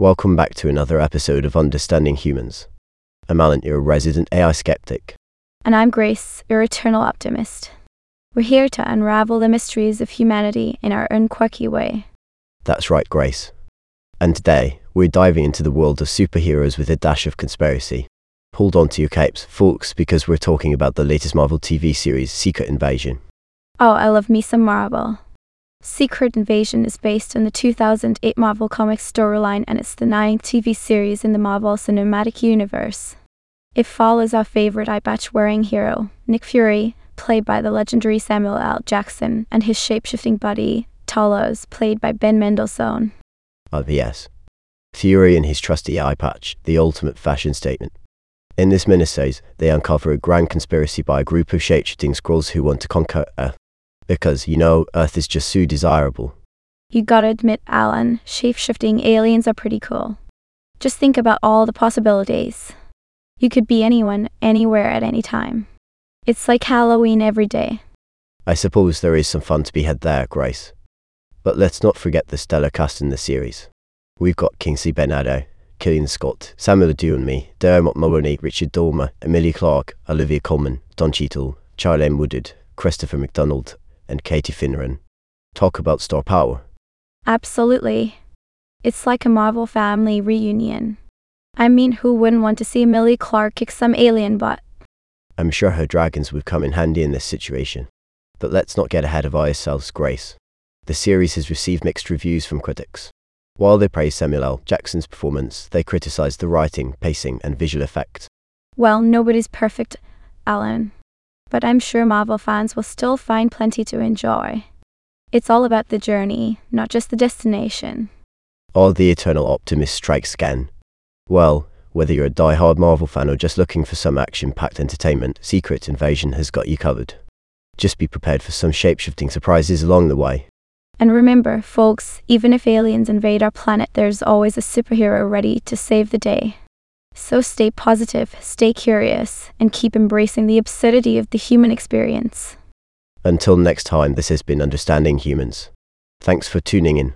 Welcome back to another episode of Understanding Humans. I'm Alan, your resident AI skeptic. And I'm Grace, your eternal optimist. We're here to unravel the mysteries of humanity in our own quirky way. That's right, Grace. And today, we're diving into the world of superheroes with a dash of conspiracy. Hold on to your capes, folks, because we're talking about the latest Marvel TV series, Secret Invasion. Oh, I love me some Marvel. Secret Invasion is based on the 2008 Marvel Comics storyline and it's the ninth TV series in the Marvel Cinematic Universe. It follows our favorite eye patch wearing hero, Nick Fury, played by the legendary Samuel L. Jackson, and his shapeshifting buddy, Talos, played by Ben Mendelsohn. Oh, yes. Fury and his trusty eye patch, the ultimate fashion statement. In this miniseries, they uncover a grand conspiracy by a group of shapeshifting Skrulls who want to conquer Earth because, you know, Earth is just so desirable. You gotta admit, Alan, shape-shifting aliens are pretty cool. Just think about all the possibilities. You could be anyone, anywhere at any time. It's like Halloween every day. I suppose there is some fun to be had there, Grace. But let's not forget the stellar cast in the series. We've got Kingsley Ben-Adir, Killian Scott, Samuel Adewunmi, Dermot Mulroney, Richard Dormer, Emilia Clarke, Olivia Colman, Don Cheadle, Charlayne Woodard, Christopher McDonald, and Katie Finneran. Talk about star power. Absolutely. It's like a Marvel family reunion. I mean, who wouldn't want to see Emilia Clarke kick some alien butt? I'm sure her dragons would come in handy in this situation. But let's not get ahead of ourselves, Grace. The series has received mixed reviews from critics. While they praise Samuel L. Jackson's performance, they criticize the writing, pacing, and visual effects. Well, nobody's perfect, Alan but I'm sure Marvel fans will still find plenty to enjoy. It's all about the journey, not just the destination. All the eternal optimist strikes again. Well, whether you're a die-hard Marvel fan or just looking for some action-packed entertainment, Secret Invasion has got you covered. Just be prepared for some shape-shifting surprises along the way. And remember, folks, even if aliens invade our planet, there's always a superhero ready to save the day. So stay positive, stay curious, and keep embracing the absurdity of the human experience. Until next time, this has been Understanding Humans. Thanks for tuning in.